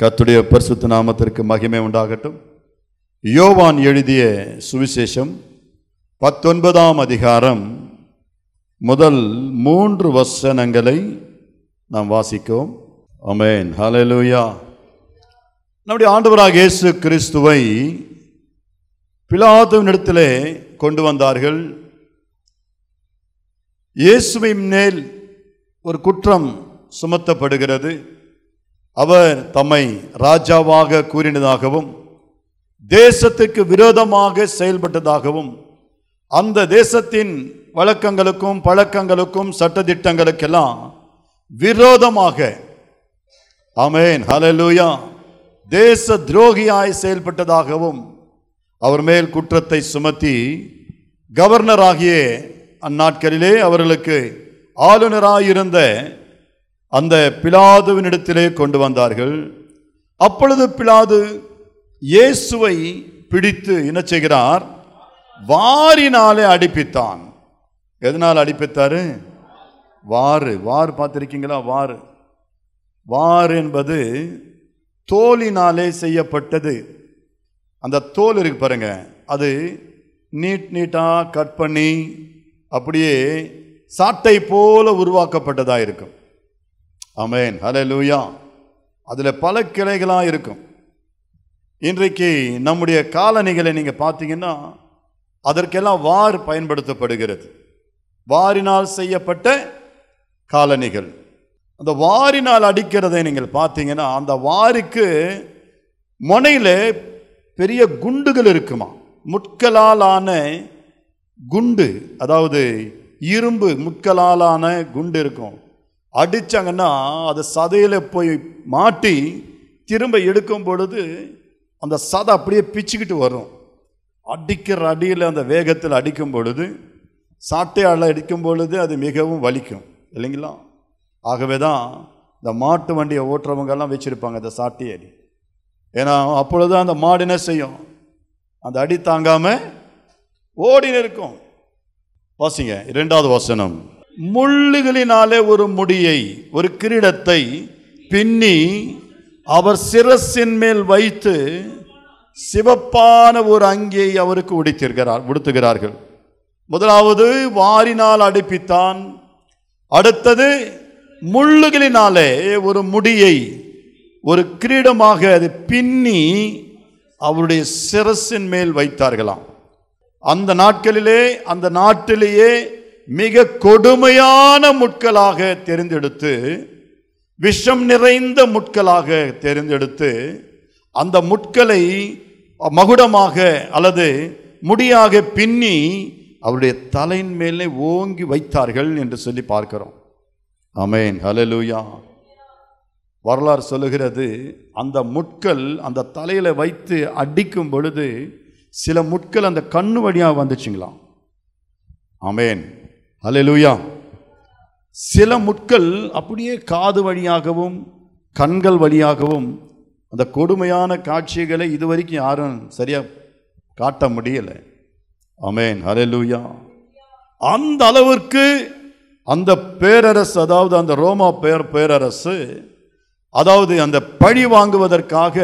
கத்துடைய பரிசுத்த நாமத்திற்கு மகிமை உண்டாகட்டும். யோவான் எழுதிய சுவிசேஷம் பத்தொன்பதாம் அதிகாரம் முதல் மூன்று வசனங்களை நாம் வாசிக்கும் அமேன் ஹலலூயா நம்முடைய ஆண்டவராக இயேசு கிறிஸ்துவை பிலாத்துவினிடத்திலே கொண்டு வந்தார்கள். இயேசுவின் மேல் ஒரு குற்றம் சுமத்தப்படுகிறது. அவர் தம்மை ராஜாவாக கூறினதாகவும் தேசத்துக்கு விரோதமாக செயல்பட்டதாகவும் அந்த தேசத்தின் வழக்கங்களுக்கும் பழக்கங்களுக்கும் சட்டதிட்டங்களுக்கெல்லாம் விரோதமாக அமேன் ஹலலூயா தேச துரோகியாய் செயல்பட்டதாகவும் அவர் மேல் குற்றத்தை சுமத்தி கவர்னராகிய அந்நாட்களிலே அவர்களுக்கு ஆளுநராயிருந்த அந்த பிலாதுவினிடத்திலே கொண்டு வந்தார்கள். அப்பொழுது பிலாது இயேசுவை பிடித்து என்ன செய்கிறார்? வாரினாலே அடிப்பித்தான். எதனால் அடிப்பித்தாரு? வாறு. வார் பார்த்துருக்கீங்களா? வாறு. வார் என்பது தோலினாலே செய்யப்பட்டது. அந்த தோல் இருக்கு பாருங்க. அது நீட் நீட்டாக கட் பண்ணி அப்படியே சாட்டை போல உருவாக்கப்பட்டதாக இருக்கும். அமேன் ஹலே லூயா அதில் பல கிளைகளாக இருக்கும். இன்றைக்கு நம்முடைய காலணிகளை நீங்கள் பார்த்தீங்கன்னா அதற்கெல்லாம் வார் பயன்படுத்தப்படுகிறது. வாரினால் செய்யப்பட்ட காலணிகள். அந்த வாரினால் அடிக்கிறதை நீங்கள் பார்த்தீங்கன்னா அந்த வாருக்கு முனையில் பெரிய குண்டுகள் இருக்குமா? முட்களாலான குண்டு அதாவது இரும்பு முட்களாலான குண்டு இருக்கும். அடித்தாங்கன்னா அது சதையில் போய் மாட்டி திரும்ப எடுக்கும் பொழுது அந்த சதை அப்படியே பிச்சுக்கிட்டு வரும். அடிக்கிற அடியில் அந்த வேகத்தில் அடிக்கும் பொழுது சாட்டையால் அடிக்கும் பொழுது அது மிகவும் வலிக்கும். இல்லைங்களா? ஆகவே தான் இந்த மாட்டு வண்டியை ஓட்டுறவங்கெல்லாம் வச்சுருப்பாங்க இந்த சாட்டை அடி. ஏன்னா அப்பொழுது அந்த மாடு என்ன செய்யும்? அந்த அடி தாங்காமல் ஓடின்னு இருக்கும். வாசிங்க இரண்டாவது வசனம். முள்ளுகளினாலே ஒரு முடியை ஒரு கிரீடத்தை பின்னி அவர் சிரசின் மேல் வைத்து சிவப்பான ஒரு அங்கியை அவருக்கு உடுத்திருக்கிறார் உடுத்துகிறார்கள். முதலாவது வாரினால் அடுப்பித்தான் அடுத்தது முள்ளுகளினாலே ஒரு முடியை ஒரு கிரீடமாக அது பின்னி அவருடைய சிரசின் மேல் வைத்தார்களாம். அந்த நாட்களிலே அந்த நாட்டிலேயே மிக கொடுமையான முட்களாக தெரிந்தெடுத்து விஷம் நிறைந்த முட்களாக தெரிந்தெடுத்து அந்த முட்களை மகுடமாக அல்லது முடியாக பின்னி அவருடைய தலையின் மேலே ஓங்கி வைத்தார்கள் என்று சொல்லி பார்க்கிறோம். அமேன் ஹலலூயா வரலாறு சொல்லுகிறது அந்த முட்கள் அந்த தலையில் வைத்து அடிக்கும் பொழுது சில முட்கள் அந்த கண்ணு வழியாக வந்துச்சுங்களாம். அமேன் அலையலூயா சில முட்கள் அப்படியே காது வழியாகவும் கண்கள் வழியாகவும் அந்த கொடுமையான காட்சிகளை இதுவரைக்கும் யாரும் சரியாக காட்ட முடியலை. அமேன் ஹalleluya. அந்த அளவிற்கு அந்த பேரரசு அதாவது அந்த ரோமா பேர் பேரரசு அதாவது அந்த பழி வாங்குவதற்காக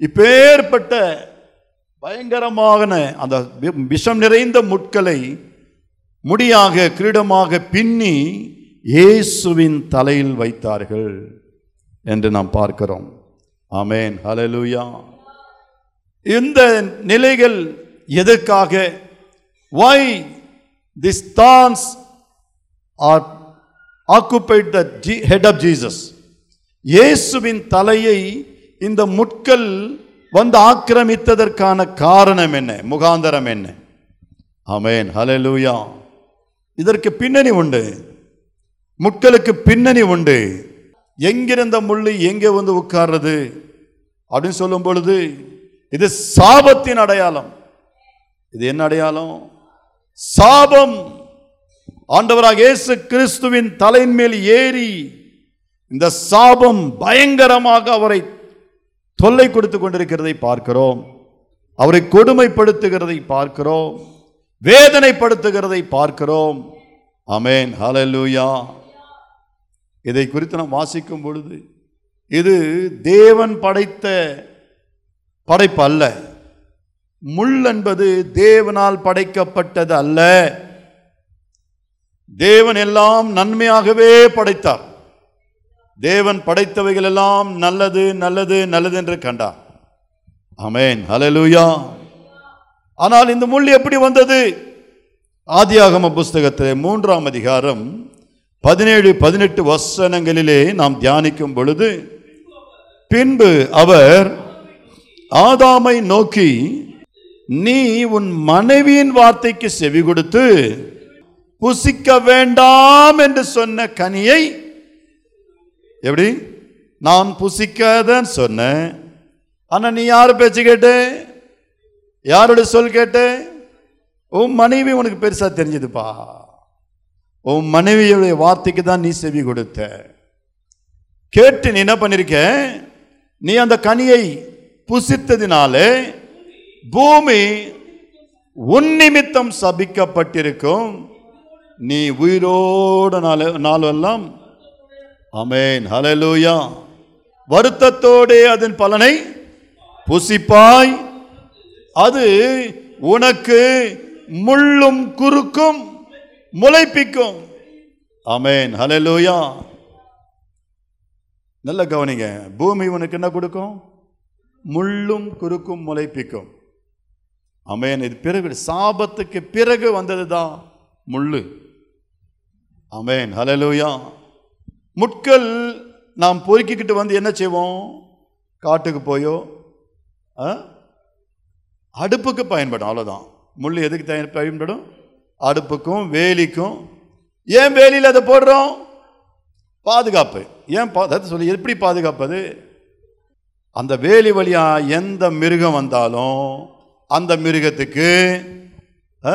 இப்பேற்பட்ட பயங்கரமான அந்த வி- விஷம் நிறைந்த முட்களை முடியாக கிரீடமாக பின்னி இயேசுவின் தலையில் வைத்தார்கள் என்று நாம் பார்க்கிறோம். ஆமேன். ஹலலூயா இந்த நிலைகள் எதற்காக? Why this thorns are occupied the g head Jesus இயேசுவின் தலையை இந்த முட்கள் வந்து ஆக்கிரமித்ததற்கான காரணம் என்ன? முகாந்தரம் என்ன? அமேன் ஹலலூயா இதற்கு பின்னணி உண்டு. முட்களுக்கு பின்னணி உண்டு. எங்கிருந்த முள்ளு எங்கே வந்து உட்கார்றது? அப்படின்னு சொல்லும் பொழுது இது சாபத்தின் அடையாளம். இது என்ன அடையாளம்? சாபம். ஆண்டவராக இயேசு கிறிஸ்துவின் தலையின் மேல் ஏறி இந்த சாபம் பயங்கரமாக அவரை தொல்லை கொடுத்து கொண்டிருக்கிறதை பார்க்கிறோம். அவரை கொடுமைப்படுத்துகிறதை பார்க்கிறோம். வேதனைப்படுத்துகிறதை பார்க்கிறோம். அமேன் ஹலலூயா இதை குறித்து நாம் வாசிக்கும் பொழுது இது தேவன் படைத்த படைப்பு அல்ல. முள் என்பது தேவனால் படைக்கப்பட்டது அல்ல. தேவன் எல்லாம் நன்மையாகவே படைத்தார். தேவன் படைத்தவைகள் எல்லாம் நல்லது நல்லது நல்லது என்று கண்டார். அமேன் ஹலலூயா ஆனால் இந்த முள் எப்படி வந்தது? ஆதியாகம புஸ்தகத்தில் மூன்றாம் அதிகாரம் பதினேழு பதினெட்டு வசனங்களிலே நாம் தியானிக்கும் பொழுது பின்பு அவர் ஆதாமை நோக்கி நீ உன் மனைவியின் வார்த்தைக்கு செவி கொடுத்து புசிக்க வேண்டாம் என்று சொன்ன கனியை எப்படி? நான் புசிக்காதன்னு சொன்னேன். ஆனால் நீ யார் பேச்சு கேட்ட? யாருடைய சொல் கேட்டு உன் மனைவி உனக்கு பெருசாக தெரிஞ்சதுப்பா. உன் மனைவியுடைய வார்த்தைக்கு தான் நீ செவி கொடுத்த. கேட்டு நீ என்ன பண்ணிருக்க நீ அந்த கனியை புசித்ததினாலே பூமி உன் நிமித்தம் சபிக்கப்பட்டிருக்கும். நீ உயிரோடு நாள் நாளெல்லாம் அமேன் ஹலலூயா வருத்தத்தோடே அதன் பலனை புசிப்பாய். அது உனக்கு முள்ளும் குறுக்கும் முளைப்பிக்கும். அமேன் ஹலலூயா நல்ல கவனிங்க. பூமி உனக்கு என்ன கொடுக்கும்? முள்ளும் குறுக்கும் முளைப்பிக்கும். அமேன் இது பிறகு சாபத்துக்கு பிறகு வந்தது தான் முள்ளு. அமேன் ஹலலூயா முட்கள் நாம் பொறுக்கிக்கிட்டு வந்து என்ன செய்வோம்? காட்டுக்கு போயோ ஆ? அடுப்புக்கு பயன்படும் அவ்வளோதான் முள் எதுக்கு பயன்படும்? அடுப்புக்கும் வேலிக்கும். ஏன் வேலியில் அதை போடுறோம்? பாதுகாப்பு. ஏன் பா அதாவது சொல்லி எப்படி பாதுகாப்பது அந்த வேலி வழியாக எந்த மிருகம் வந்தாலும் அந்த மிருகத்துக்கு ஆ,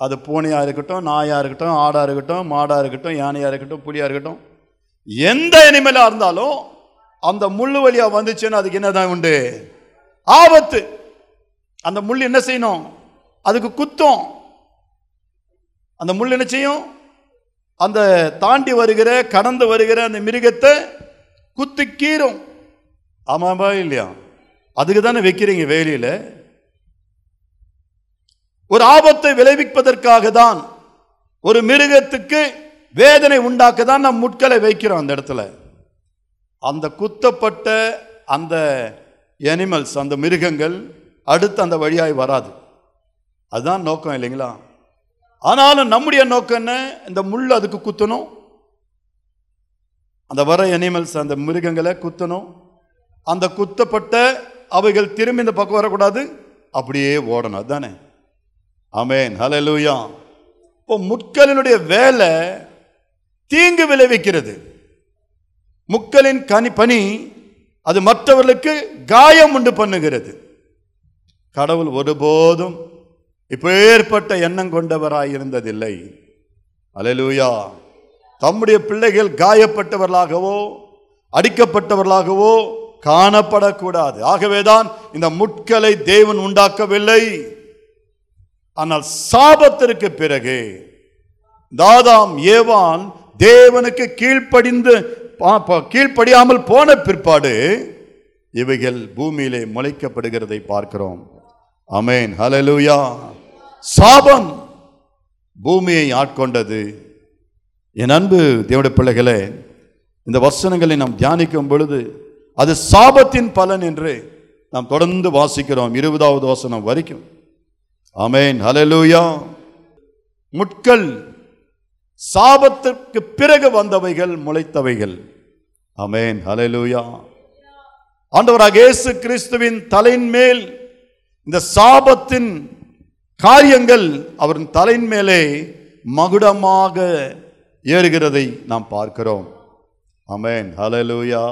அது பூனையாக இருக்கட்டும் நாயாக இருக்கட்டும் ஆடாக இருக்கட்டும் மாடாக இருக்கட்டும் யானையாக இருக்கட்டும் புலியாக இருக்கட்டும் எந்த அனிமலாக இருந்தாலும் அந்த முள் வழியாக வந்துச்சுன்னு அதுக்கு என்னதான் உண்டு? ஆபத்து. அந்த முள் என்ன செய்யணும்? அதுக்கு குத்தும். அந்த முள் என்ன செய்யும்? அந்த தாண்டி வருகிற கடந்து வருகிற அந்த மிருகத்தை குத்து கீறும். ஆமாம்பா இல்லையா? அதுக்கு தானே வைக்கிறீங்க வேலியில? ஒரு ஆபத்தை விளைவிப்பதற்காக தான் ஒரு மிருகத்துக்கு வேதனை உண்டாக்க தான் நம் முட்களை வைக்கிறோம் அந்த இடத்துல. அந்த குத்தப்பட்ட அந்த அனிமல்ஸ் அந்த மிருகங்கள் அடுத்து அந்த வழியாய் வராது. அதுதான் நோக்கம் இல்லைங்களா? ஆனாலும் நம்முடைய நோக்கம் என்ன? இந்த முள் அதுக்கு குத்தணும். அந்த வர அனிமல்ஸ் அந்த மிருகங்களை குத்தணும். அந்த குத்தப்பட்ட அவைகள் திரும்பி இந்த பக்கம் வரக்கூடாது. அப்படியே ஓடணும். அதுதானே? ஆமென். லூயா இப்போ முட்களினுடைய வேலை தீங்கு விளைவிக்கிறது. முக்களின் கனி பனி அது மற்றவர்களுக்கு காயம் உண்டு பண்ணுகிறது. கடவுள் ஒருபோதும் இப்பேற்பட்ட எண்ணம் கொண்டவராயிருந்ததில்லை அலலூயா தம்முடைய பிள்ளைகள் காயப்பட்டவர்களாகவோ அடிக்கப்பட்டவர்களாகவோ காணப்படக்கூடாது. ஆகவேதான் இந்த முட்களை தேவன் உண்டாக்கவில்லை. ஆனால் சாபத்திற்கு பிறகு தாதாம் ஏவான் தேவனுக்கு கீழ்ப்படிந்து பா- கீழ்ப்படியாமல் போன பிற்பாடு இவைகள் பூமியிலே முளைக்கப்படுகிறதை பார்க்கிறோம். அமேன் ஹலலூயா சாபம் பூமியை ஆட்கொண்டது. என் அன்பு தேவடைய பிள்ளைகளே இந்த வசனங்களை நாம் தியானிக்கும் பொழுது அது சாபத்தின் பலன் என்று நாம் தொடர்ந்து வாசிக்கிறோம். இருபதாவது வசனம் வரைக்கும். அமேன் ஹலலூயா முட்கள் சாபத்திற்கு பிறகு வந்தவைகள் முளைத்தவைகள். அமேன் ஹலலூயா ஆண்டவராக இயேசு கிறிஸ்துவின் தலையின் மேல் இந்த சாபத்தின் காரியங்கள் அவரின் தலையின் மேலே மகுடமாக ஏறுகிறதை நாம் பார்க்கிறோம். அமேன் ஹலலூயா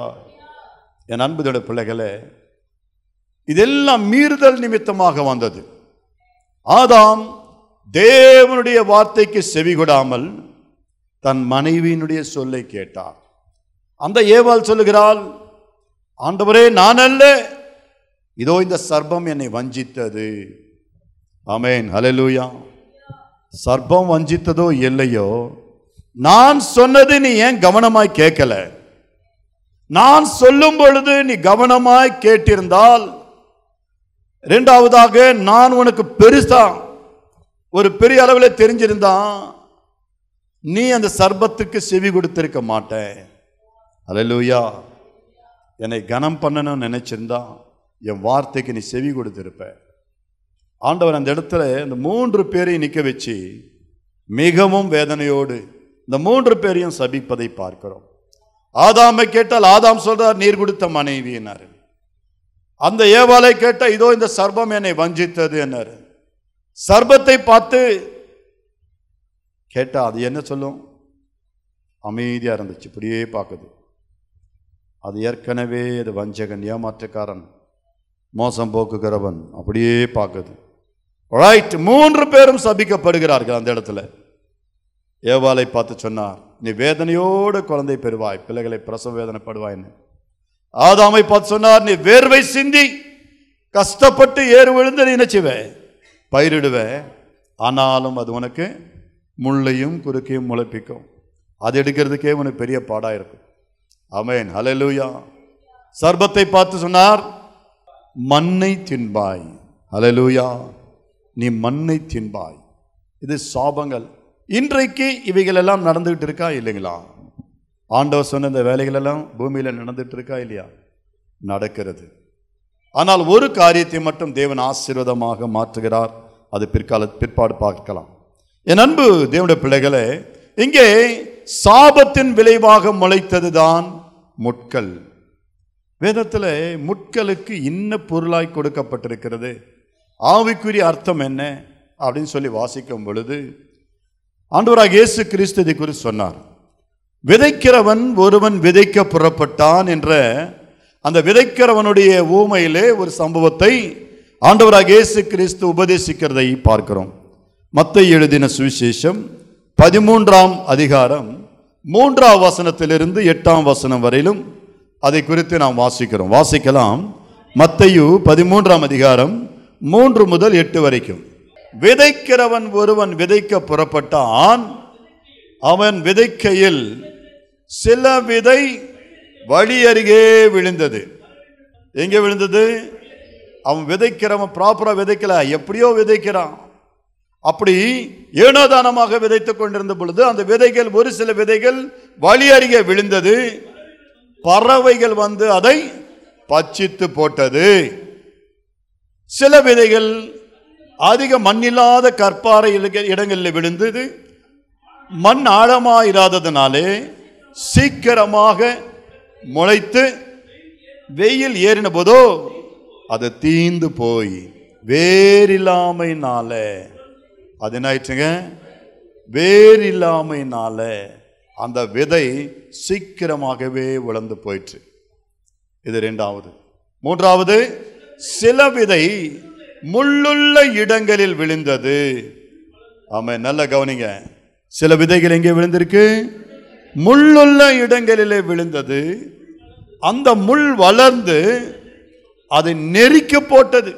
என் அன்புதோட பிள்ளைகளே இதெல்லாம் மீறுதல் நிமித்தமாக வந்தது. ஆதாம் தேவனுடைய வார்த்தைக்கு செவிகொடாமல் தன் மனைவியினுடைய சொல்லை கேட்டார். அந்த ஏவாள் சொல்லுகிறாள் ஆண்டவரே நான் அல்ல இதோ இந்த சர்ப்பம் என்னை வஞ்சித்தது. ஆமேன். ஹலலூயா சர்ப்பம் வஞ்சித்ததோ இல்லையோ? நான் சொன்னது நீ ஏன் கவனமாய் கேட்கல? நான் சொல்லும் பொழுது நீ கவனமாய் கேட்டிருந்தால் இரண்டாவதாக நான் உனக்கு பெருசா ஒரு பெரிய அளவில் தெரிஞ்சிருந்தான் நீ அந்த சர்பத்துக்கு செவி கொடுத்திருக்க மாட்டேன் அலலூயா என்னை கனம் பண்ணணும்னு நினச்சிருந்தான் என் வார்த்தைக்கு நீ செவி கொடுத்திருப்ப. ஆண்டவர் அந்த இடத்துல இந்த மூன்று பேரையும் நிற்க வச்சு மிகவும் வேதனையோடு இந்த மூன்று பேரையும் சபிப்பதை பார்க்கிறோம். ஆதாமை கேட்டால் ஆதாம் சொல்றார் நீர் கொடுத்த மனைவியினார் அந்த ஏவாலை கேட்டால் இதோ இந்த சர்பம் என்னை வஞ்சித்தது என்னாரு. சர்பத்தை பார்த்து கேட்டால் அது என்ன சொல்லும்? அமைதியாக இருந்துச்சு இப்படியே பார்க்குது. அது ஏற்கனவே அது வஞ்சகன் ஏமாற்றக்காரன் மோசம் போக்குகிறவன் அப்படியே பார்க்குது. ரைட் மூன்று பேரும் சபிக்கப்படுகிறார்கள் அந்த இடத்துல. ஏவாளை பார்த்து சொன்னார் நீ வேதனையோடு குழந்தை பெறுவாய் பிள்ளைகளை பிரசவ வேதனைப்படுவாய்ன்னு ஆதாமை பார்த்து சொன்னார் நீ வேர்வை சிந்தி கஷ்டப்பட்டு ஏறு விழுந்து நீ நினைச்சுவ பயிரிடுவ. ஆனாலும் அது உனக்கு முள்ளையும் குறுக்கையும் முளைப்பிக்கும். அது எடுக்கிறதுக்கே உனக்கு பெரிய பாடாக இருக்கும். அமேன் ஹலலூயா சர்பத்தை பார்த்து சொன்னார் மண்ணை தின்பாய். அலலூயா நீ மண்ணை தின்பாய். இது சாபங்கள். இன்றைக்கு இவைகளெல்லாம் நடந்துகிட்டு இருக்கா இல்லைங்களா? ஆண்டவர் சொன்ன இந்த வேலைகள் எல்லாம் நடந்துகிட்டு இருக்கா இல்லையா? நடக்கிறது. ஆனால் ஒரு காரியத்தை மட்டும் தேவன் ஆசீர்வாதமாக மாற்றுகிறார். அது பிற்கால பிற்பாடு பார்க்கலாம். என் அன்பு தேவனுடைய பிள்ளைகளே இங்கே சாபத்தின் விளைவாக முளைத்ததுதான் முட்கள். வேதத்தில் முட்களுக்கு இன்ன பொருளாய் கொடுக்கப்பட்டிருக்கிறது. ஆவிக்குரிய அர்த்தம் என்ன? அப்படின்னு சொல்லி வாசிக்கும் பொழுது ஆண்டவராக இயேசு கிறிஸ்து இதை குறித்து சொன்னார். விதைக்கிறவன் ஒருவன் விதைக்க புறப்பட்டான் என்ற அந்த விதைக்கிறவனுடைய ஊமையிலே ஒரு சம்பவத்தை ஆண்டவராக இயேசு கிறிஸ்து உபதேசிக்கிறதை பார்க்கிறோம். மத்தை எழுதின சுவிசேஷம் பதிமூன்றாம் அதிகாரம் மூன்றாம் வசனத்திலிருந்து எட்டாம் வசனம் வரையிலும் அதை குறித்து நாம் வாசிக்கிறோம். வாசிக்கலாம். மத்தையு பதிமூன்றாம் அதிகாரம் மூன்று முதல் எட்டு வரைக்கும். விதைக்கிறவன் ஒருவன் விதைக்க புறப்பட்டான். அவன் விதைக்கையில் சில விதை வழி அருகே விழுந்தது. எங்கே விழுந்தது? அவன் விதைக்கிறவன் ப்ராப்பராக விதைக்கல. எப்படியோ விதைக்கிறான். அப்படி ஏனோதானமாக விதைத்துக் கொண்டிருந்த பொழுது அந்த விதைகள் ஒரு சில விதைகள் வழி அருகே விழுந்தது. பறவைகள் வந்து அதை பச்சித்து போட்டது. சில விதைகள் அதிக மண்ணில்லாத கற்பாறை இடங்களில் விழுந்தது. மண் ஆழமாக இராததுனாலே சீக்கிரமாக முளைத்து வெயில் ஏறின போதோ அது தீந்து போய் வேறில்லாமைனால அது என்ன ஆயிடுச்சுங்க வேறில்லாமைனால அந்த விதை சீக்கிரமாகவே வளர்ந்து போயிற்று. இது ரெண்டாவது. மூன்றாவது சில விதை முள்ளுள்ள இடங்களில் விழுந்தது. ஆமாம் நல்ல கவனிங்க. சில விதைகள் எங்கே விழுந்திருக்கு? முள்ளுள்ள இடங்களிலே விழுந்தது. அந்த முள் வளர்ந்து அதை நெரிக்க போட்டது.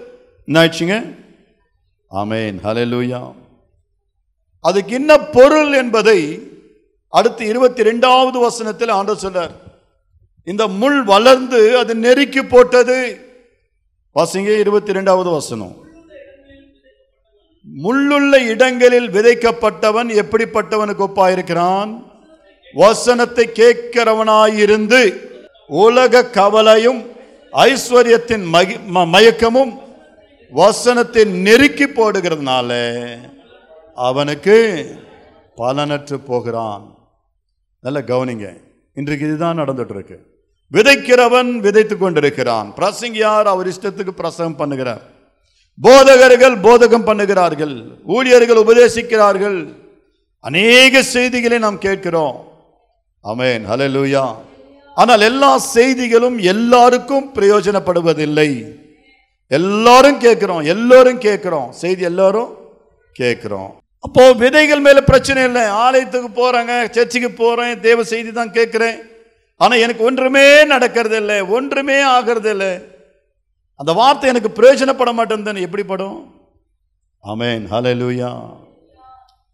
என்ன ஆயிடுச்சுங்க? ஆமேன். ஹலலூயா அதுக்கு என்ன பொருள் என்பதை அடுத்து இருபத்தி ரெண்டாவது வசனத்தில் ஆண்டவர் சொல்றார் இந்த முள் வளர்ந்து அது நெருக்கி போட்டது. பசங்க இருபத்தி ரெண்டாவது வசனம். முள்ளுள்ள இடங்களில் விதைக்கப்பட்டவன் எப்படிப்பட்டவனுக்கு ஒப்பாயிருக்கிறான்? வசனத்தை கேட்கிறவனாயிருந்து உலக கவலையும் ஐஸ்வர்யத்தின் மகி- ம- மயக்கமும் வசனத்தை நெருக்கி போடுகிறதுனால அவனுக்கு பலனற்று போகிறான். நல்ல கவனிங்க. இன்றைக்கு இதுதான் நடந்துட்டு இருக்கு விதைக்கிறவன் விதைத்து கொண்டிருக்கிறான். பிரசங்கியார் அவர் இஷ்டத்துக்கு பிரசங்கம் பண்ணுகிறார். போதகர்கள் போதகம் பண்ணுகிறார்கள். ஊழியர்கள் உபதேசிக்கிறார்கள். அநேக செய்திகளை நாம் கேட்கிறோம். அமேன் ஹலலூயா ஆனால் எல்லா செய்திகளும் எல்லாருக்கும் பிரயோஜனப்படுவதில்லை. எல்லாரும் கேட்குறோம். எல்லோரும் கேட்குறோம். செய்தி எல்லாரும் கேட்குறோம். அப்போ விதைகள் மேல பிரச்சனை இல்லை. ஆலயத்துக்கு போறாங்க சர்ச்சுக்கு போறேன் தேவ செய்தி தான் கேட்கிறேன். ஆனா எனக்கு ஒன்றுமே நடக்கிறது இல்லை ஒன்றுமே ஆகிறது இல்லை அந்த வார்த்தை எனக்கு பிரயோஜனப்பட மாட்டேன் எப்படி படும்? ஆமேன். ஹலே லூயா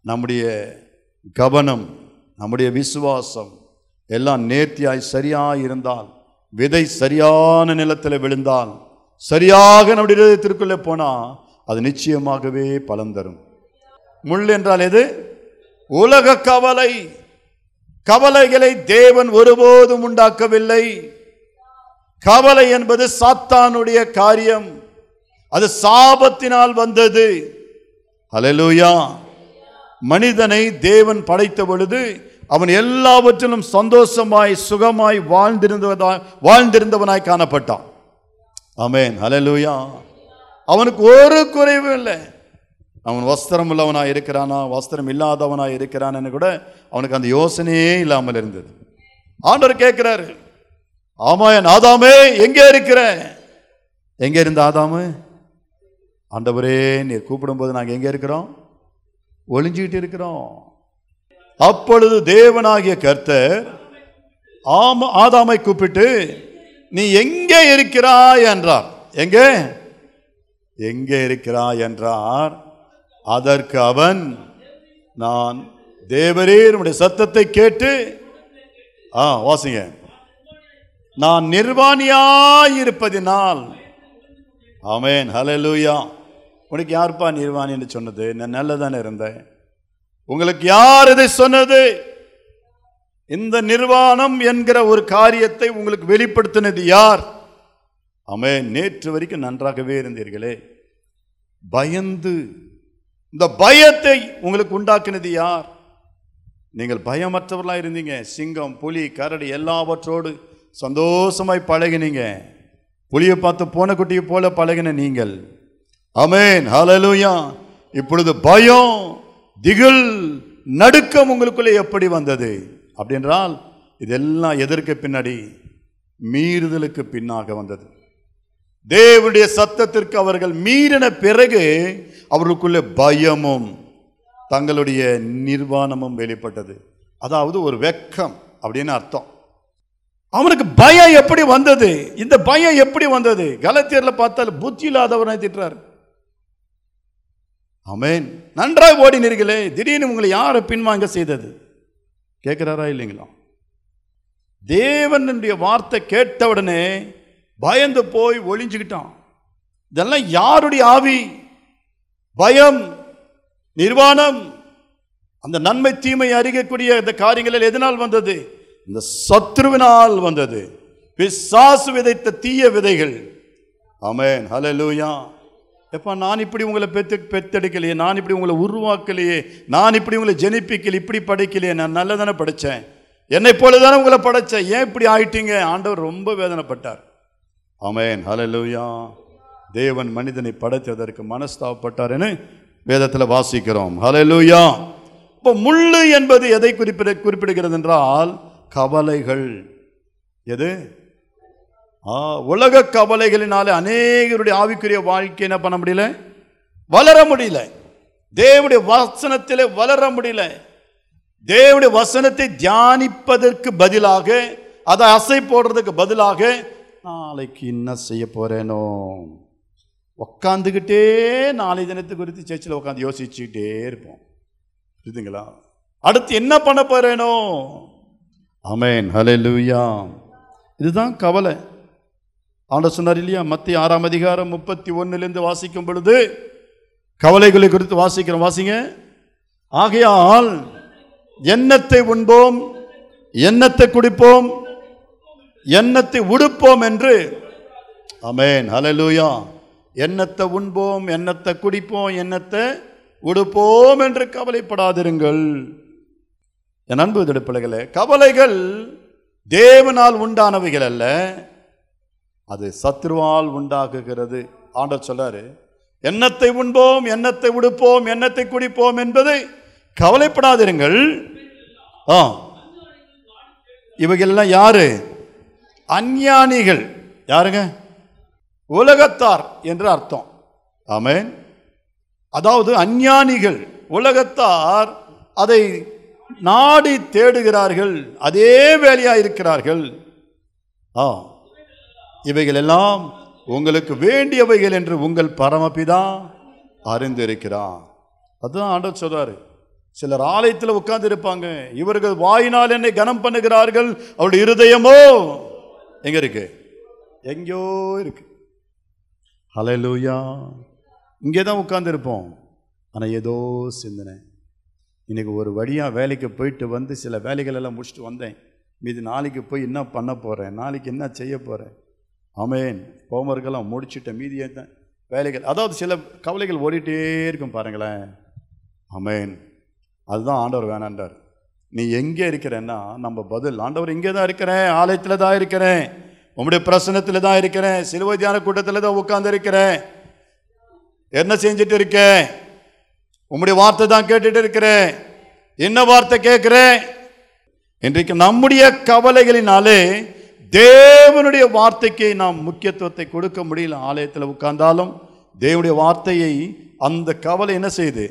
நம்முடைய கவனம் நம்முடைய விசுவாசம் எல்லாம் நேர்த்தியாய் சரியாக இருந்தால் விதை சரியான நிலத்தில் விழுந்தால் சரியாக நம்முடைய இதயத்திற்குள்ளே போனால் அது நிச்சயமாகவே பலன் தரும். முள் என்றால் எது? உலக கவலை. கவலைகளை தேவன் ஒருபோதும் உண்டாக்கவில்லை. கவலை என்பது சாத்தானுடைய காரியம். அது சாபத்தினால் வந்தது. அலலூயா மனிதனை தேவன் படைத்த பொழுது அவன் எல்லாவற்றிலும் சந்தோஷமாய் சுகமாய் வாழ்ந்திருந்தவதாய் வாழ்ந்திருந்தவனாய் காணப்பட்டான். அமேன் அலலூயா அவனுக்கு ஒரு குறைவும் இல்லை. அவன் வஸ்திரம் உள்ளவனாக இருக்கிறானா வஸ்திரம் இல்லாதவனாக இருக்கிறான்னு கூட அவனுக்கு அந்த யோசனையே இல்லாமல் இருந்தது. ஆண்டவர் கேட்கிறாரு ஆமா என் ஆதாமே எங்கே இருக்கிற எங்கே இருந்த ஆதாமு? ஆண்டவரே நீர் கூப்பிடும்போது நாங்கள் எங்கே இருக்கிறோம்? ஒளிஞ்சிக்கிட்டு இருக்கிறோம். அப்பொழுது தேவனாகிய கர்த்தர் ஆம ஆதாமை கூப்பிட்டு நீ எங்கே இருக்கிறாய்? என்றார். எங்கே? எங்கே இருக்கிறாய்? என்றார். அதற்கு அவன் நான் தேவரே உம்முடைய சத்தத்தை கேட்டு ஆ வாசிங்க. நான் நிர்வாணியாயிருப்பதினால் ஆமென் ஹலலூயா உனக்கு யார்ப்பா நிர்வாணின்னு சொன்னது? நான் நல்லதானே இருந்தேன். உங்களுக்கு யார் இதை சொன்னது? இந்த நிர்வாணம் என்கிற ஒரு காரியத்தை உங்களுக்கு வெளிப்படுத்தினது யார்? ஆமென் நேற்று வரைக்கும் நன்றாகவே இருந்தீர்களே. பயந்து இந்த பயத்தை உங்களுக்கு உண்டாக்கினது யார்? நீங்கள் பயமற்றவர்களாக இருந்தீங்க. சிங்கம் புலி கரடி எல்லாவற்றோடு சந்தோஷமாய் பழகினீங்க. புலியை பார்த்து போன குட்டியை போல பழகின நீங்கள். அமேன் ஹலலூயா இப்பொழுது பயம் திகில் நடுக்கம் உங்களுக்குள்ளே எப்படி வந்தது? அப்படின்றால் இதெல்லாம் எதற்கு பின்னாடி? மீறுதலுக்கு பின்னாக வந்தது. தேவனுடைய சத்தத்திற்கு அவர்கள் மீறின பிறகு அவர்களுக்குள்ள பயமும் தங்களுடைய நிர்வாணமும் வெளிப்பட்டது. அதாவது ஒரு வெக்கம் அப்படின்னு அர்த்தம். அவனுக்கு பயம் எப்படி வந்தது? இந்த பயம் எப்படி வந்தது? கலத்தியரில் பார்த்தால் புத்தி இல்லாதவனை திட்டுறாரு. அமேன் நன்றாக ஓடினீர்களே திடீர்னு உங்களை யாரை பின்வாங்க செய்தது? கேட்குறாரா இல்லைங்களா? தேவனுடைய வார்த்தை கேட்ட உடனே பயந்து போய் ஒளிஞ்சுக்கிட்டான். இதெல்லாம் யாருடைய ஆவி? பயம் நிர்வாணம் அந்த நன்மை தீமை அறியக்கூடிய இந்த காரியங்களில் எதனால் வந்தது? இந்த சத்ருவினால் வந்தது. பிசாசு விதைத்த தீய விதைகள். அமேன் ஹலலூயா எப்பா நான் இப்படி உங்களை பெத்து பெத்தெடுக்கலையே நான் இப்படி உங்களை உருவாக்கலையே நான் இப்படி உங்களை ஜெனிப்பிக்கல இப்படி படைக்கலையே நான் நல்லதானே படைச்சேன்? என்னை போல தானே உங்களை படைச்சேன்? ஏன் இப்படி ஆயிட்டீங்க? ஆண்டவர் ரொம்ப வேதனைப்பட்டார். அமேன் ஹலலூயா தேவன் மனிதனை படைத்ததற்கு மனஸ்தாபப்பட்டார்னு வேதத்தில் வாசிக்கிறோம். ஹலலூயா இப்போ முள்ளு என்பது எதை குறிப்பிட குறிப்பிடுகிறது என்றால் கவலைகள். எது? ஆ, உலக கவலைகளினாலே அநேகருடைய ஆவிக்குரிய வாழ்க்கை என்ன பண்ண முடியல? வளர முடியல. தேவனுடைய வசனத்திலே வளர முடியல. தேவனுடைய வசனத்தை தியானிப்பதற்கு பதிலாக அதை அசை போடுறதுக்கு பதிலாக நாளைக்கு என்ன செய்ய போறேனோ? உக்காந்துக்கிட்டே நாளை தினத்தை குறித்து சர்ச்சில் உட்காந்து யோசிச்சுக்கிட்டே இருப்போம். புரியுதுங்களா? அடுத்து என்ன பண்ண போறேனோ? ஹலே லூயா இதுதான் கவலை. ஆண்ட சொன்னார் இல்லையா? மத்திய ஆறாம் அதிகாரம் முப்பத்தி ஒன்னுலேருந்து வாசிக்கும் பொழுது கவலைகளை குறித்து வாசிக்கிறோம். வாசிங்க. ஆகையால் எண்ணத்தை உண்போம் எண்ணத்தை குடிப்போம் எண்ணத்தை உடுப்போம் என்று. ஆமென் லூயா என்னத்தை உண்போம் என்னத்தை குடிப்போம் என்னத்தை உடுப்போம் என்று கவலைப்படாதிருங்கள். என் அன்பு பிள்ளைகளே கவலைகள் தேவனால் உண்டானவைகள் அல்ல அது சத்ருவால் உண்டாக்குகிறது ஆண்டர் சொல்லாரு எண்ணத்தை உண்போம் எண்ணத்தை உடுப்போம் எண்ணத்தை குடிப்போம் என்பதை கவலைப்படாதிருங்கள். ஆ. இவைகள்லாம் யாரு? அஞ்ஞானிகள். யாருங்க? உலகத்தார் என்று அர்த்தம். ஆமென். அதாவது அஞ்ஞானிகள் உலகத்தார் அதை நாடி தேடுகிறார்கள் அதே வேலையாக இருக்கிறார்கள் ஆ இவைகள் எல்லாம் உங்களுக்கு வேண்டியவைகள் என்று உங்கள் பரமபிதா அறிந்திருக்கிறான் அதுதான் ஆண்டவர் சொல்றாரு. சிலர் ஆலயத்தில் உட்கார்ந்து இருப்பாங்க இவர்கள் வாயினால் என்னை கனம் பண்ணுகிறார்கள். அவருடைய இருதயமோ எங்க இருக்கு? எங்கேயோ இருக்கு. ஹalleluya. இங்கே தான் உட்காந்துருப்போம் ஆனால் ஏதோ சிந்தனை. இன்றைக்கி ஒரு வழியாக வேலைக்கு போயிட்டு வந்து சில வேலைகளெல்லாம் முடிச்சுட்டு வந்தேன். மீது நாளைக்கு போய் என்ன பண்ண போகிறேன் நாளைக்கு என்ன செய்ய போகிறேன் அமேன் ஹோம்ஒர்க்கெல்லாம் முடிச்சுட்டேன் மீதி என்ன வேலைகள். அதாவது சில கவலைகள் ஓடிட்டே இருக்கும் பாருங்களேன். அமேன் அதுதான் ஆண்டவர் வேணான்றார். நீ எங்கே இருக்கிறேன்னா நம்ம பதில். ஆண்டவர் இங்கே தான் இருக்கிறேன். ஆலயத்தில் தான் இருக்கிறேன். உங்களுடைய பிரசனத்தில் தான் இருக்கிறேன். சிலுவை தியான கூட்டத்தில் தான் உட்கார்ந்து இருக்கிறேன். என்ன செஞ்சுட்டு இருக்கேன் உங்களுடைய வார்த்தை தான் கேட்டுட்டு இருக்கிறேன். என்ன வார்த்தை கேட்குறேன்? இன்றைக்கு நம்முடைய கவலைகளினாலே தேவனுடைய வார்த்தைக்கு நாம் முக்கியத்துவத்தை கொடுக்க முடியல. ஆலயத்தில் உட்கார்ந்தாலும் தேவனுடைய வார்த்தையை அந்த கவலை என்ன செய்யுது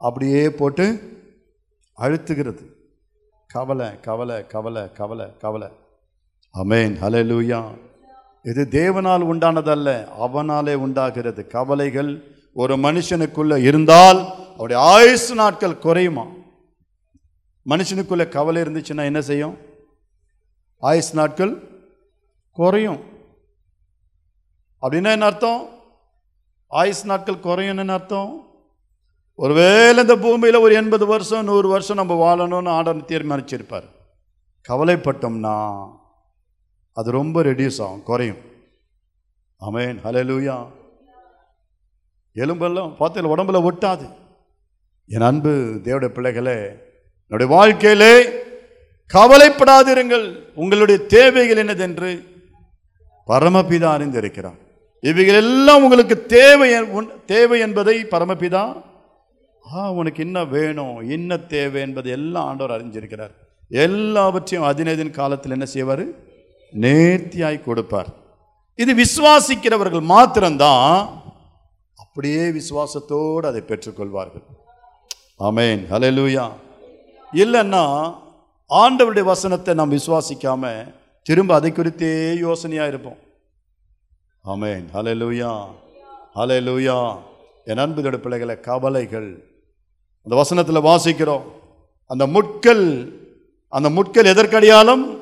அப்படியே போட்டு அழுத்துகிறது. கவலை கவலை கவலை கவலை கவலை. அமேன் ஹலலூயா இது தேவனால் உண்டானதல்ல அவனாலே உண்டாகிறது. கவலைகள் ஒரு மனுஷனுக்குள்ளே இருந்தால் அவருடைய ஆயுசு நாட்கள் குறையுமா? மனுஷனுக்குள்ளே கவலை இருந்துச்சுன்னா என்ன செய்யும்? ஆயுசு நாட்கள் குறையும். அப்படின்னா என்ன அர்த்தம்? ஆயுசு நாட்கள் குறையும்னு என்ன அர்த்தம்? ஒருவேளை இந்த பூமியில் ஒரு எண்பது வருஷம் நூறு வருஷம் நம்ம வாழணும்னு ஆடர் தீர்மானிச்சிருப்பார். கவலைப்பட்டோம்னா அது ரொம்ப ரெடியூஸ் ஆகும் குறையும். அமேன் ஹலலூயா எலும்பெல்லாம் பார்த்து உடம்புல ஒட்டாது. என் அன்பு தேவடைய பிள்ளைகளே என்னுடைய வாழ்க்கையிலே கவலைப்படாதிருங்கள். உங்களுடைய தேவைகள் என்னதென்று பரமபிதா அறிந்திருக்கிறார். இவைகள் எல்லாம் உங்களுக்கு தேவை என்- தேவை என்பதை பரமபிதா ஆ உனக்கு என்ன வேணும் என்ன தேவை என்பதை எல்லாம் ஆண்டவர் அறிஞ்சிருக்கிறார். எல்லாவற்றையும் அதினதின் காலத்தில் என்ன செய்வார்? நேர்த்தியாய் கொடுப்பார். இது விசுவாசிக்கிறவர்கள் மாத்திரம்தான் அப்படியே விசுவாசத்தோடு அதை பெற்றுக்கொள்வார்கள். ஆமேன். ஹலலூயா இல்லைன்னா ஆண்டவருடைய வசனத்தை நாம் விசுவாசிக்காம திரும்ப அதை குறித்தே யோசனையாக இருப்போம். ஆமேன். ஹலலூயா ஹலலூயா என் அன்புதோட பிள்ளைகளை கவலைகள். அந்த வசனத்தில் வாசிக்கிறோம். அந்த முட்கள் அந்த முட்கள் எதற்கடியாலும்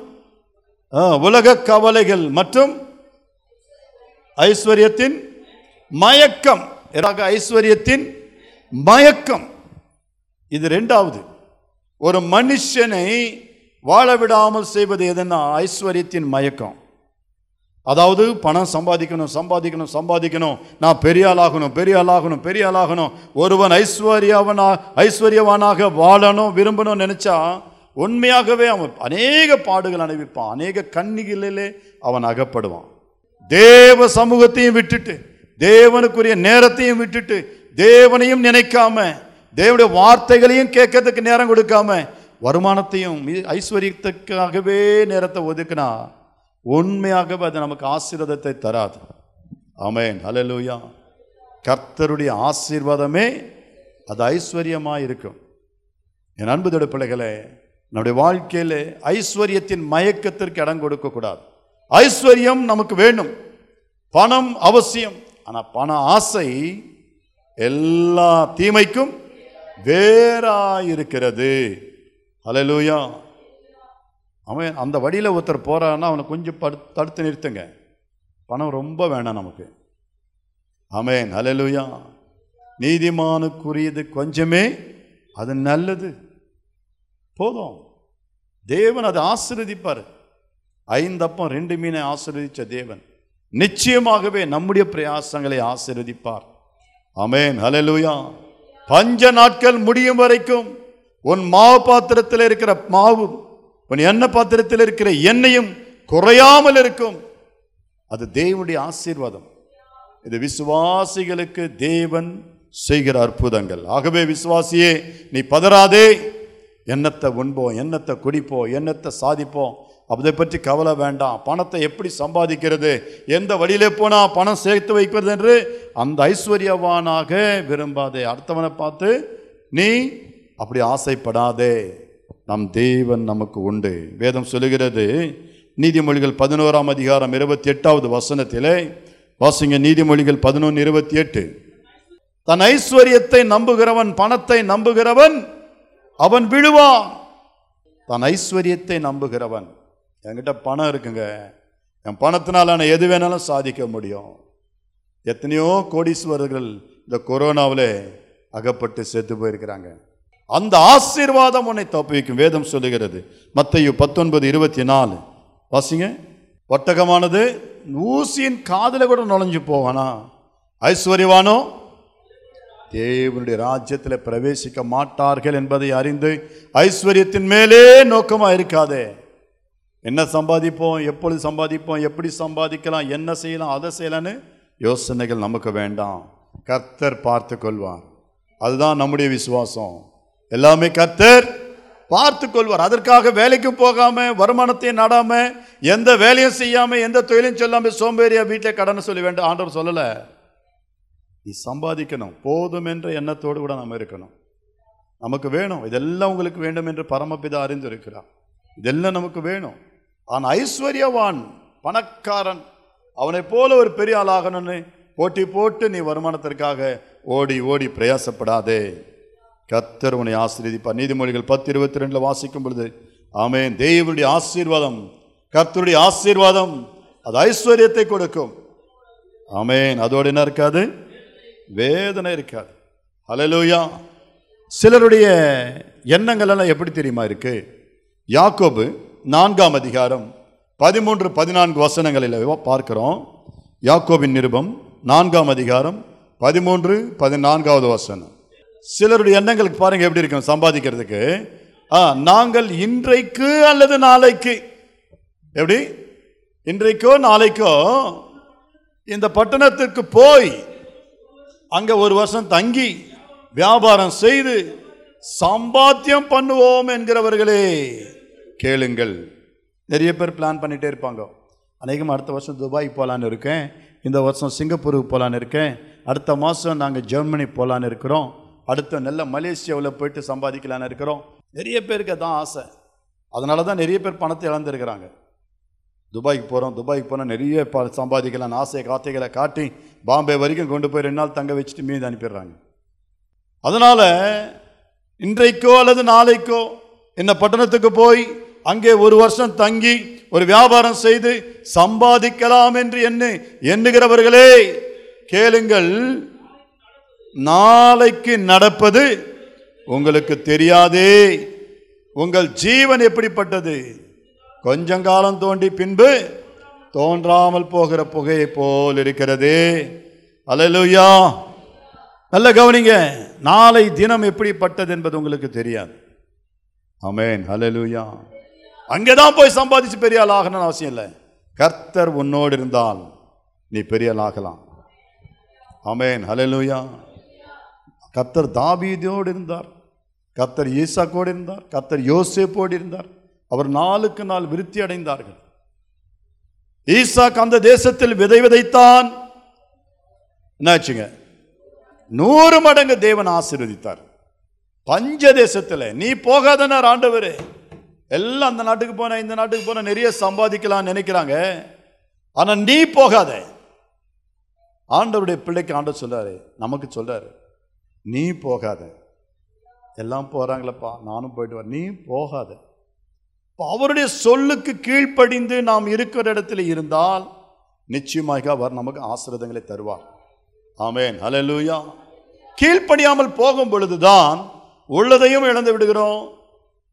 உலக கவலைகள் மற்றும் ஐஸ்வர்யத்தின் மயக்கம். ஐஸ்வர்யத்தின் மயக்கம்? இது ரெண்டாவது. ஒரு மனுஷனை வாழ விடாமல் செய்வது எதுன்னா ஐஸ்வர்யத்தின் மயக்கம். அதாவது பணம் சம்பாதிக்கணும் சம்பாதிக்கணும் சம்பாதிக்கணும். நான் பெரிய ஆளாகணும் பெரிய ஆளாகணும் பெரிய ஆளாகணும். ஒருவன் ஐஸ்வர்யவனா ஐஸ்வர்யவானாக வாழணும் விரும்பணும்னு நினச்சா உண்மையாகவே அவன் அநேக பாடுகள் அணிவிப்பான். அநேக கண்ணிகளிலே அவன் அகப்படுவான். தேவ சமூகத்தையும் விட்டுட்டு தேவனுக்குரிய நேரத்தையும் விட்டுட்டு தேவனையும் நினைக்காம தேவனுடைய வார்த்தைகளையும் கேட்கறதுக்கு நேரம் கொடுக்காம வருமானத்தையும் ஐஸ்வர்யத்துக்காகவே நேரத்தை ஒதுக்குனா உண்மையாகவே அது நமக்கு ஆசீர்வாதத்தை தராது. ஆமேன். அலலூயா கர்த்தருடைய ஆசீர்வாதமே அது ஐஸ்வர்யமாக இருக்கும் என் அன்பு பிள்ளைகளே நம்முடைய வாழ்க்கையில் ஐஸ்வர்யத்தின் மயக்கத்திற்கு இடம் கொடுக்கக்கூடாது ஐஸ்வர்யம் நமக்கு வேணும் பணம் அவசியம். ஆனால் பண ஆசை எல்லா தீமைக்கும் வேறாயிருக்கிறது. அலலூயா அவன் அந்த வழியில் ஒருத்தர் போகிறான்னா அவனை கொஞ்சம் படு தடுத்து நிறுத்துங்க. பணம் ரொம்ப வேணாம் நமக்கு. அமேன் அலலுயா நீதிமானுக்குரியது கொஞ்சமே அது நல்லது. போதும். தேவன் அதை ஆசீர்வதிப்பார். ஐந்தப்பம் ரெண்டு மீனை ஆசீர்வதிச்ச தேவன். நிச்சயமாகவே நம்முடைய பிரயாசங்களை ஆசீர்வதிப்பார். அமேன் ஹலலூயா பஞ்ச நாட்கள் முடியும் வரைக்கும் உன் மாவு பாத்திரத்தில் இருக்கிற மாவு உன் எண்ணெய் பாத்திரத்தில் இருக்கிற எண்ணெயும் குறையாமல் இருக்கும். அது தேவனுடைய ஆசீர்வாதம். இது விசுவாசிகளுக்கு தேவன் செய்கிற அற்புதங்கள். ஆகவே விசுவாசியே நீ பதறாதே. எண்ணத்தை உண்போம் எண்ணத்தை குடிப்போம் எண்ணத்தை சாதிப்போம் அதை பற்றி கவலை வேண்டாம். பணத்தை எப்படி சம்பாதிக்கிறது எந்த வழியிலே போனால் பணம் சேர்த்து வைக்கிறது என்று அந்த ஐஸ்வர்யவானாக விரும்பாதே. அடுத்தவனை பார்த்து நீ அப்படி ஆசைப்படாதே. நம் தேவன் நமக்கு உண்டு. வேதம் சொல்லுகிறது நீதிமொழிகள் பதினோராம் அதிகாரம் இருபத்தி எட்டாவது வசனத்திலே வாசிங்க நீதிமொழிகள் பதினொன்று இருபத்தி எட்டு தன் ஐஸ்வர்யத்தை நம்புகிறவன் பணத்தை நம்புகிறவன் அவன் விழுவான். தன் ஐஸ்வர்யத்தை நம்புகிறவன். என்கிட்ட பணம் இருக்குங்க. என் பணத்தினால நான் எது வேணாலும் சாதிக்க முடியும். எத்தனையோ கோடீஸ்வரர்கள் இந்த கொரோனாவில் அகப்பட்டு செத்து போயிருக்கிறாங்க. அந்த ஆசீர்வாதம் உன்னை தப்புவிக்கும் வேதம் சொல்லுகிறது. மத்தையு பத்தொன்பது இருபத்தி நாலு வாசிங்க. ஒட்டகமானது ஊசியின் காதில் கூட நுழைஞ்சு போவானா? ஐஸ்வர்யவானோ? தேவனுடைய ராஜ்யத்தில் பிரவேசிக்க மாட்டார்கள் என்பதை அறிந்து ஐஸ்வர்யத்தின் மேலே நோக்கமாக இருக்காதே. என்ன சம்பாதிப்போம்? எப்பொழுது சம்பாதிப்போம்? எப்படி சம்பாதிக்கலாம்? என்ன செய்யலாம்? அதை செய்யலான்னு யோசனைகள் நமக்கு வேண்டாம். கர்த்தர் பார்த்து கொள்வார். அதுதான் நம்முடைய விசுவாசம். எல்லாமே கர்த்தர் பார்த்து கொள்வார். அதற்காக வேலைக்கு போகாமல் வருமானத்தை நாடாமல் எந்த வேலையும் செய்யாமல் எந்த தொழிலும் சொல்லாமல் சோம்பேறியா வீட்டில் கடனை சொல்லி வேண்டாம். ஆண்டவர் சொல்லலை. நீ சம்பாதிக்கணும். போதும் என்ற எண்ணத்தோடு கூட நம்ம இருக்கணும். நமக்கு வேணும். இதெல்லாம் உங்களுக்கு வேண்டும் என்று பரமபிதா அறிந்திருக்கிறார். இதெல்லாம் நமக்கு வேணும். ஆனால் ஐஸ்வர்யவான் பணக்காரன் அவனை போல ஒரு பெரிய ஆளாகணும்னு போட்டி போட்டு நீ வருமானத்திற்காக ஓடி ஓடி பிரயாசப்படாதே. கத்தர் உன்னை ஆசீர்வதிப்பார். நீதிமொழிகள் பத்து இருபத்தி ரெண்டில் வாசிக்கும் பொழுது ஆமென். தேவனுடைய ஆசீர்வாதம் கர்த்தருடைய ஆசீர்வாதம் அது ஐஸ்வர்யத்தை கொடுக்கும். ஆமேன். அதோடு என்ன இருக்காது? வேதனை இருக்காது. அலலூயா சிலருடைய எண்ணங்கள் எல்லாம் எப்படி தெரியுமா இருக்கு? யாக்கோபு நான்காம் அதிகாரம் பதிமூன்று பதினான்கு வசனங்களில் பார்க்கிறோம். யாக்கோபின் நிருபம் நான்காம் அதிகாரம் பதிமூன்று பதினான்காவது வசனம். சிலருடைய எண்ணங்களுக்கு பாருங்க எப்படி இருக்கும் சம்பாதிக்கிறதுக்கு. ஆ நாங்கள் இன்றைக்கு அல்லது நாளைக்கு. எப்படி? இன்றைக்கோ நாளைக்கோ இந்த பட்டணத்திற்கு போய் அங்கே ஒரு வருஷம் தங்கி வியாபாரம் செய்து சம்பாத்தியம் பண்ணுவோம் என்கிறவர்களே கேளுங்கள். நிறைய பேர் பிளான் பண்ணிகிட்டே இருப்பாங்க. அநேகமாக அடுத்த வருஷம் துபாய் போகலான்னு இருக்கேன். இந்த வருஷம் சிங்கப்பூருக்கு போகலான்னு இருக்கேன். அடுத்த மாதம் நாங்கள் ஜெர்மனி போகலான்னு இருக்கிறோம். அடுத்த நல்ல மலேசியாவில் போயிட்டு சம்பாதிக்கலான்னு இருக்கிறோம். நிறைய பேருக்கு அதான் ஆசை. அதனால தான் நிறைய பேர் பணத்தை இழந்திருக்கிறாங்க. துபாய்க்கு போகிறோம் துபாய்க்கு போனால் நிறைய ப சம்பாதிக்கலாம். ஆசை காத்தைகளை காட்டி பாம்பே வரைக்கும் கொண்டு போய் ரெண்டு நாள் தங்க வச்சுட்டு மீது அனுப்பிடுறாங்க. அதனால் இன்றைக்கோ அல்லது நாளைக்கோ இந்த பட்டணத்துக்கு போய் அங்கே ஒரு வருஷம் தங்கி ஒரு வியாபாரம் செய்து சம்பாதிக்கலாம் என்று என்ன எண்ணுகிறவர்களே கேளுங்கள். நாளைக்கு நடப்பது உங்களுக்கு தெரியாதே. உங்கள் ஜீவன் எப்படிப்பட்டது? கொஞ்சம் காலம் தோண்டி பின்பு தோன்றாமல் போகிற புகையை போல் இருக்கிறது. அலலுயா நல்ல கவனிங்க நாளை தினம் எப்படிப்பட்டது என்பது உங்களுக்கு தெரியாது. அமேன் அலலுயா அங்கே தான் போய் சம்பாதிச்சு பெரிய ஆள் ஆகணும்னு அவசியம் இல்லை. கர்த்தர் உன்னோடு இருந்தால் நீ பெரிய ஆள் ஆகலாம். அமேன் ஹalleluya கர்த்தர் தாபீதியோடு இருந்தார். கர்த்தர் ஈசாக்கோடு இருந்தார். கர்த்தர் யோசேப்போடு இருந்தார். அவர் நாளுக்கு நாள் விருத்தி அடைந்தார்கள். ஈசாக் அந்த தேசத்தில் விதை விதைத்தான். என்னாச்சுங்க? நூறு மடங்கு தேவன் ஆசீர்வதித்தார். பஞ்ச தேசத்தில் நீ போகாதனார் ஆண்டவர். எல்லாம் அந்த நாட்டுக்கு போன இந்த நாட்டுக்கு போன நிறைய சம்பாதிக்கலாம்னு நினைக்கிறாங்க. ஆனா நீ போகாத. ஆண்டவருடைய பிள்ளைக்கு ஆண்டவர் சொல்றாரு நமக்கு சொல்றாரு நீ போகாத. எல்லாம் போறாங்களப்பா நானும் போயிட்டு வரேன். நீ போகாத. அவருடைய சொல்லுக்கு கீழ்ப்படிந்து நாம் இருக்கிற இடத்துல இருந்தால் நிச்சயமாக அவர் நமக்கு ஆசிரதங்களை தருவார். ஆமேன். அலலூயா கீழ்ப்படியாமல் போகும் பொழுதுதான் உள்ளதையும் இழந்து விடுகிறோம்.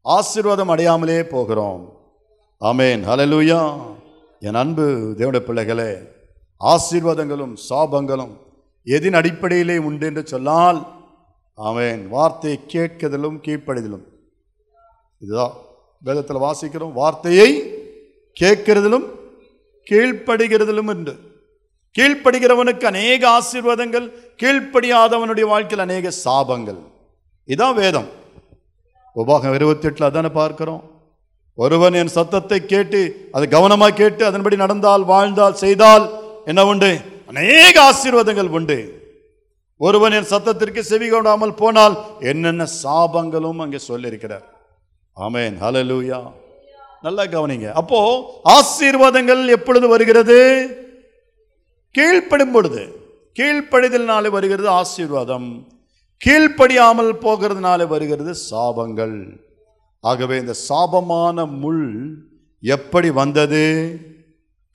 ஆசீர்வாதம் அடையாமலே போகிறோம். ஆமேன். அலலூயா என் அன்பு தேவட பிள்ளைகளே ஆசீர்வாதங்களும் சாபங்களும் எதின் அடிப்படையிலே உண்டு என்று சொன்னால் ஆமேன். வார்த்தையை கேட்கதிலும் கீழ்ப்படிதலும். இதுதான். வேதத்தில் வாசிக்கிறோம் வார்த்தையை கேட்கிறதிலும் கீழ்ப்படுகிறதிலும் என்று. கீழ்ப்படுகிறவனுக்கு அநேக ஆசீர்வாதங்கள் கீழ்ப்படியாதவனுடைய வாழ்க்கையில் அநேக சாபங்கள். இதான் வேதம். உபாகம் இருபத்தி எட்டில் அதானே பார்க்குறோம். ஒருவன் என் சத்தத்தை கேட்டு அதை கவனமாக கேட்டு அதன்படி நடந்தால் வாழ்ந்தால் செய்தால் என்ன உண்டு? அநேக ஆசீர்வாதங்கள் உண்டு. ஒருவன் என் சத்தத்திற்கு செவி கொடாமல் போனால் என்னென்ன சாபங்களும் அங்கே சொல்லியிருக்கிறார். ஆமேன். ஹலலூயா நல்லா கவனிங்க. அப்போ ஆசீர்வாதங்கள் எப்பொழுது வருகிறது? கீழ்ப்படும் பொழுது. கீழ்ப்படிதல்னாலே வருகிறது ஆசீர்வாதம். கீழ்ப்படியாமல் போகிறதுனால வருகிறது சாபங்கள். ஆகவே இந்த சாபமான முள் எப்படி வந்தது?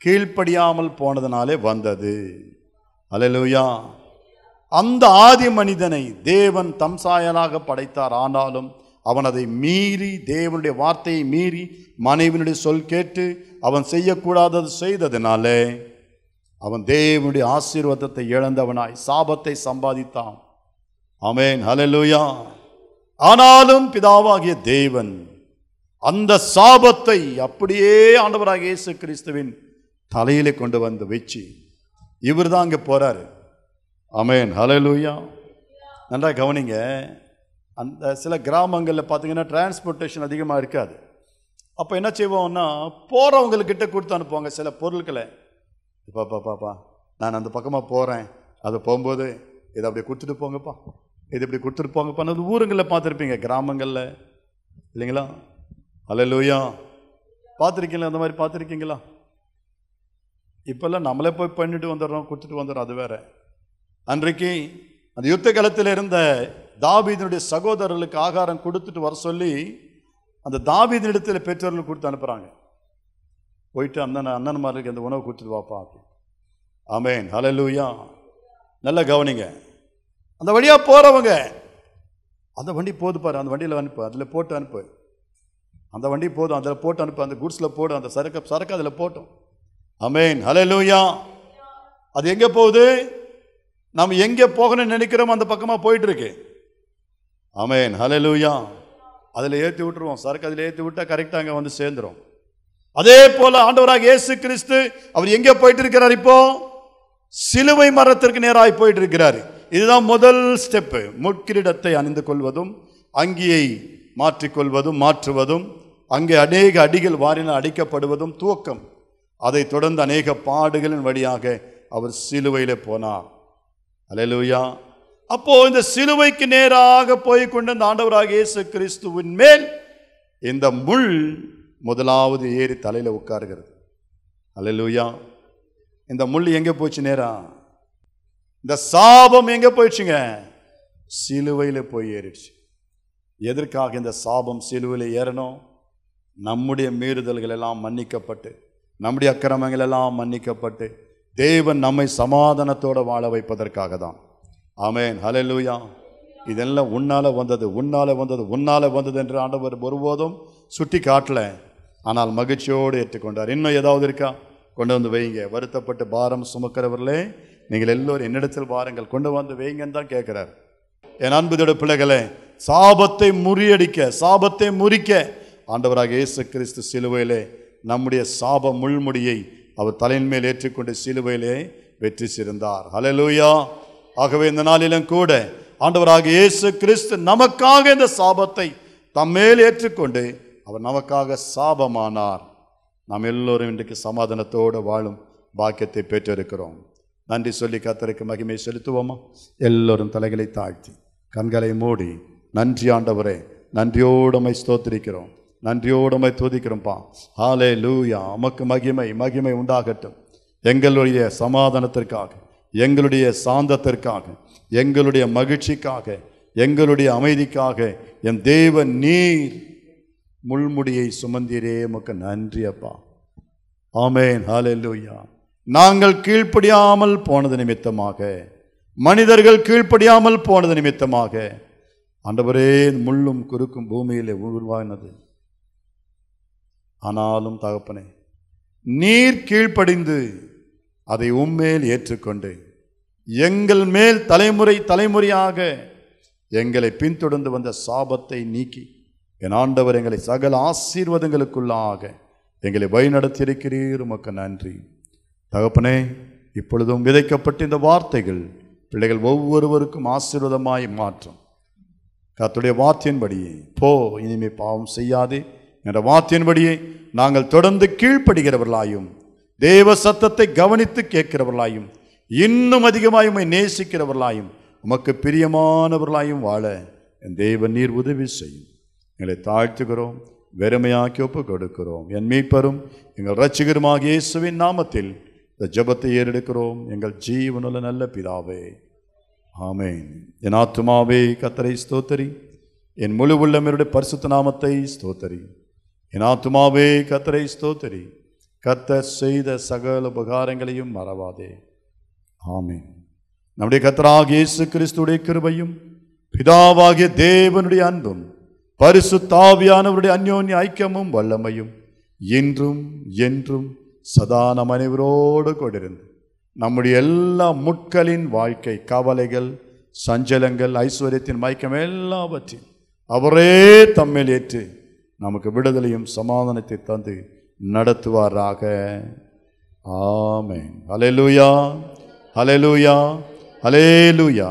கீழ்ப்படியாமல் போனதுனாலே வந்தது. அலலூயா அந்த ஆதி மனிதனை தேவன் தம்சாயலாக படைத்தார். ஆனாலும் அவன் அதை மீறி தேவனுடைய வார்த்தையை மீறி மனைவினுடைய சொல் கேட்டு அவன் செய்யக்கூடாதது செய்ததினாலே அவன் தேவனுடைய ஆசீர்வாதத்தை இழந்தவனாய் சாபத்தை சம்பாதித்தான். அமேன் ஹலலூயா ஆனாலும் பிதாவாகிய தேவன் அந்த சாபத்தை அப்படியே ஆண்டவராக இயேசு கிறிஸ்துவின் தலையிலே கொண்டு வந்து வச்சு இவர் தான் அங்கே போகிறாரு அமேன் ஹலலூயா நன்றா கவனிங்க அந்த சில கிராமங்களில் பார்த்தீங்கன்னா டிரான்ஸ்போர்ட்டேஷன் அதிகமாக இருக்காது. அப்போ என்ன செய்வோம்னா போகிறவங்கக்கிட்ட கொடுத்து அனுப்புவாங்க சில பொருட்களை. பாப்பா பாப்பா நான் அந்த பக்கமாக போகிறேன் அது போகும்போது இதை அப்படி கொடுத்துட்டு போங்கப்பா. இது இப்படி கொடுத்துட்டு போங்கப்பா. அது ஊருங்களில் பார்த்துருப்பீங்க கிராமங்களில். இல்லைங்களா? அலலூயா பார்த்துருக்கீங்களா? அந்த மாதிரி பார்த்துருக்கீங்களா? இப்போல்லாம் நம்மளே போய் பண்ணிட்டு வந்துடுறோம் கொடுத்துட்டு வந்துடுறோம் அது வேறு. அன்றைக்கு அந்த யுத்த காலத்தில் இருந்த தாபீதனுடைய சகோதரர்களுக்கு ஆகாரம் கொடுத்துட்டு வர சொல்லி அந்த தாபீதனிடத்தில் பெற்றோர்கள் கொடுத்து அனுப்புகிறாங்க போயிட்டு அண்ணன் அண்ணன்மார்களுக்கு அந்த உணவு கொடுத்துட்டு வாப்பா அப்படி ஆமேன். ஹலலூயா நல்லா கவனிங்க. அந்த வழியாக போகிறவங்க அந்த வண்டி போது பாரு அந்த வண்டியில் அனுப்பு அதில் போட்டு அனுப்பு. அந்த வண்டி போதும் அதில் போட்டு அனுப்பு அந்த குட்ஸில் போடும் அந்த சரக்கு சரக்கு அதில் போட்டோம். அமேன் ஹலலூயா அது எங்கே போகுது? நாம் எங்கே போகணும்னு நினைக்கிறோமோ அந்த பக்கமாக போயிட்டுருக்கு இருக்கு அமேன் ஹalleluya. அதில் ஏற்றி விட்டுருவோம். சரக்கு அதில் ஏற்றி விட்டால் கரெக்டாக அங்கே வந்து சேர்ந்துடும் அதே போல ஆண்டவராக இயேசு கிறிஸ்து அவர் எங்கே போயிட்டு இருக்கிறார் இப்போ? சிலுவை மரத்திற்கு நேராக போயிட்டு இருக்கிறார் இதுதான் முதல் ஸ்டெப்பு முட்கிரீடத்தை அணிந்து கொள்வதும் அங்கியை மாற்றிக்கொள்வதும் மாற்றுவதும் அங்கே அநேக அடிகள் வாரினால் அடிக்கப்படுவதும் துவக்கம். அதைத் தொடர்ந்து அநேக பாடுகளின் வழியாக அவர் சிலுவையிலே போனார். அலையலூயா அப்போ இந்த சிலுவைக்கு நேராக போய் கொண்டு இந்த ஆண்டவராக இயேசு கிறிஸ்துவின் மேல் இந்த முள் முதலாவது ஏறி தலையில் உட்காருகிறது. அல்லேலூயா இந்த முள் எங்கே போச்சு நேரா? இந்த சாபம் எங்கே போயிடுச்சுங்க? சிலுவையில் போய் ஏறிடுச்சு. எதற்காக இந்த சாபம் சிலுவையில் ஏறணும்? நம்முடைய மீறுதல்கள் எல்லாம் மன்னிக்கப்பட்டு நம்முடைய அக்கிரமங்கள் எல்லாம் மன்னிக்கப்பட்டு தேவன் நம்மை சமாதானத்தோடு வாழ வைப்பதற்காக தான். ஆமேன். ஹalleluya. இதெல்லாம் உன்னால் வந்தது உன்னால் வந்தது உன்னால் வந்தது என்று ஆண்டவர் ஒருபோதும் சுட்டி காட்டல. ஆனால் மகிழ்ச்சியோடு ஏற்றுக்கொண்டார். இன்னும் ஏதாவது இருக்கா? கொண்டு வந்து வைங்க. வருத்தப்பட்டு பாரம் சுமக்கிறவர்களே நீங்கள் எல்லோரும் என்னிடத்தில் பாருங்கள் கொண்டு வந்து வைங்கன்னு தான் கேட்குறாரு. என் அன்புதோட பிள்ளைகளே சாபத்தை முறியடிக்க சாபத்தை முறிக்க ஆண்டவராக இயேசு கிறிஸ்து சிலுவையிலே நம்முடைய சாப முள்முடியை அவர் தலையின் மேல் ஏற்றுக்கொண்டு சிலுவையிலே வெற்றி சிறந்தார். ஹலலூயா ஆகவே இந்த நாளிலும் கூட ஆண்டவராக இயேசு கிறிஸ்து நமக்காக இந்த சாபத்தை தம்மேல் ஏற்றுக்கொண்டு அவர் நமக்காக சாபமானார். நாம் எல்லோரும் இன்றைக்கு சமாதானத்தோடு வாழும் பாக்கியத்தை பெற்றிருக்கிறோம். நன்றி சொல்லி கத்தருக்கு மகிமை செலுத்துவோமா? எல்லோரும் தலைகளை தாழ்த்தி கண்களை மூடி நன்றி ஆண்டவரே நன்றியோடுமை ஸ்தோத்திரிக்கிறோம். நன்றியோடுமை துதிக்கிறோம்ப்பா ஹாலே லூயா உமக்கு மகிமை மகிமை உண்டாகட்டும். எங்களுடைய சமாதானத்திற்காக. எங்களுடைய சாந்தத்திற்காக எங்களுடைய மகிழ்ச்சிக்காக எங்களுடைய அமைதிக்காக என் தேவ நீர் முள்முடியை சுமந்தீரே உமக்கு நன்றி அப்பா. ஆமேன். ஹாலெல்லூயா நாங்கள் கீழ்ப்படியாமல் போனது நிமித்தமாக மனிதர்கள் கீழ்ப்படியாமல் போனது நிமித்தமாக ஆண்டவரே முள்ளும் குறுக்கும் பூமியிலே உருவானது. ஆனாலும் தகப்பனே நீர் கீழ்ப்படிந்து அதை உம்மேல் ஏற்றுக்கொண்டு எங்கள் மேல் தலைமுறை தலைமுறையாக எங்களை பின்தொடர்ந்து வந்த சாபத்தை நீக்கி என் ஆண்டவர் எங்களை சகல ஆசீர்வாதங்களுக்குள்ளாக எங்களை வழிநடத்தியிருக்கிறீர். உமக்கு நன்றி. தகப்பனே இப்பொழுதும் விதைக்கப்பட்ட இந்த வார்த்தைகள் பிள்ளைகள் ஒவ்வொருவருக்கும் ஆசீர்வாதமாய் மாற்றும். கத்துடைய வார்த்தையின்படியே போ இனிமே பாவம் செய்யாதே என்ற வார்த்தையின்படியே நாங்கள் தொடர்ந்து கீழ்ப்படுகிறவர்களாயும் தேவ சத்தத்தை கவனித்து கேட்கிறவர்களாயும் இன்னும் அதிகமாய் உண்மை நேசிக்கிறவர்களாயும் உமக்கு பிரியமானவர்களாயும் வாழ என் தேவன் நீர் உதவி செய்யும். எங்களை தாழ்த்துகிறோம் வெறுமையாக்கி ஒப்பு கொடுக்கிறோம் என் மீட்பரும் எங்கள் ரட்சிகருமாக இயேசுவின் நாமத்தில் இந்த ஜெபத்தை ஏறெடுக்கிறோம். எங்கள் ஜீவனுள்ள நல்ல பிதாவே. ஆமேன். என் ஆத்துமாவே கத்தரை ஸ்தோத்தரி. என் முழு உள்ளமருடைய பரிசுத்த நாமத்தை ஸ்தோத்தரி. என் ஆத்துமாவே கத்தரை ஸ்தோத்தரி. கத்தர் செய்த சகல உபகாரங்களையும் மறவாதே. ஆமென். நம்முடைய கத்தராக இயேசு கிறிஸ்துடைய கிருபையும் பிதாவாகிய தேவனுடைய அன்பும் பரிசுத்தாவியானவருடைய அந்யோன்ய ஐக்கியமும் வல்லமையும் இன்றும் என்றும் சதா நம் அனைவரோடு கொண்டிருந்து நம்முடைய எல்லா முட்களின் வாழ்க்கை கவலைகள் சஞ்சலங்கள் ஐஸ்வர்யத்தின் மயக்கம் எல்லாவற்றையும் அவரே தம்மில் ஏற்று நமக்கு விடுதலையும் சமாதானத்தை தந்து நடத்துவாராக ஆமே அலையலூயா அலையலூயா அலேலூயா